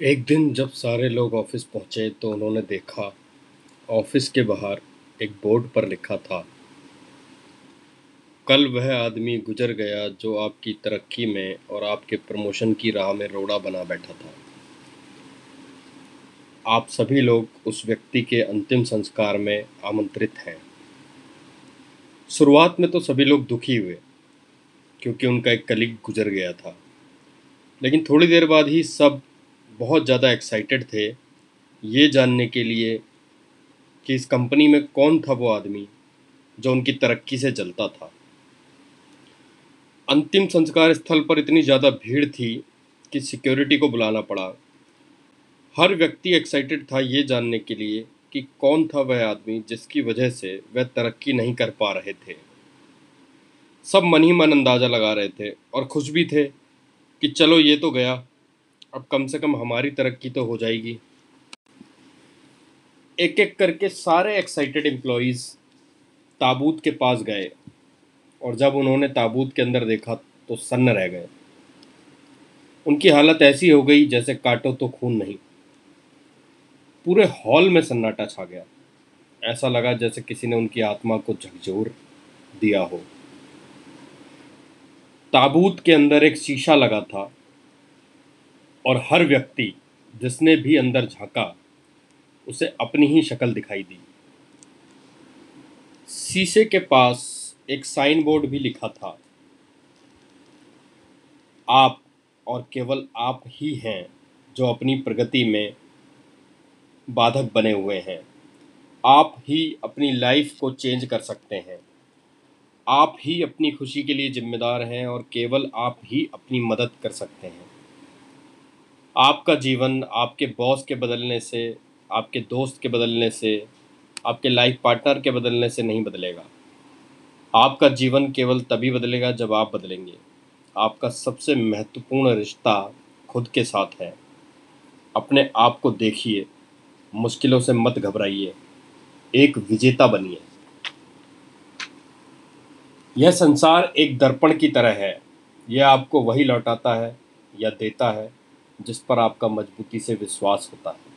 एक दिन जब सारे लोग ऑफ़िस पहुँचे तो उन्होंने देखा, ऑफ़िस के बाहर एक बोर्ड पर लिखा था, कल वह आदमी गुजर गया जो आपकी तरक्की में और आपके प्रमोशन की राह में रोड़ा बना बैठा था। आप सभी लोग उस व्यक्ति के अंतिम संस्कार में आमंत्रित हैं। शुरुआत में तो सभी लोग दुखी हुए, क्योंकि उनका एक कलीग गुजर गया था, लेकिन थोड़ी देर बाद ही सब बहुत ज़्यादा एक्साइटेड थे ये जानने के लिए कि इस कंपनी में कौन था वो आदमी जो उनकी तरक्की से जलता था। अंतिम संस्कार स्थल पर इतनी ज़्यादा भीड़ थी कि सिक्योरिटी को बुलाना पड़ा। हर व्यक्ति एक्साइटेड था ये जानने के लिए कि कौन था वह आदमी जिसकी वजह से वह तरक्की नहीं कर पा रहे थे। सब मन ही मन अंदाज़ा लगा रहे थे और खुश भी थे कि चलो ये तो गया अब कम से कम हमारी तरक्की तो हो जाएगी। एक एक करके सारे एक्साइटेड एम्प्लॉयज़ ताबूत के पास गए और जब उन्होंने ताबूत के अंदर देखा तो सन्न रह गए। उनकी हालत ऐसी हो गई जैसे काटो तो खून नहीं। पूरे हॉल में सन्नाटा छा गया। ऐसा लगा जैसे किसी ने उनकी आत्मा को झकझोर दिया हो। ताबूत के अंदर एक शीशा लगा था। और हर व्यक्ति जिसने भी अंदर झांका, उसे अपनी ही शक्ल दिखाई दी। शीशे के पास एक साइन बोर्ड भी लिखा था। आप और केवल आप ही हैं जो अपनी प्रगति में बाधक बने हुए हैं। आप ही अपनी लाइफ को चेंज कर सकते हैं। आप ही अपनी खुशी के लिए जिम्मेदार हैं और केवल आप ही अपनी मदद कर सकते हैं। आपका जीवन आपके बॉस के बदलने से, आपके दोस्त के बदलने से, आपके लाइफ पार्टनर के बदलने से नहीं बदलेगा। आपका जीवन केवल तभी बदलेगा जब आप बदलेंगे। आपका सबसे महत्वपूर्ण रिश्ता खुद के साथ है। अपने आप को देखिए, मुश्किलों से मत घबराइए। एक विजेता बनिए। यह संसार एक दर्पण की तरह है। यह आपको वही लौटाता है या देता है जिस पर आपका मजबूती से विश्वास होता है।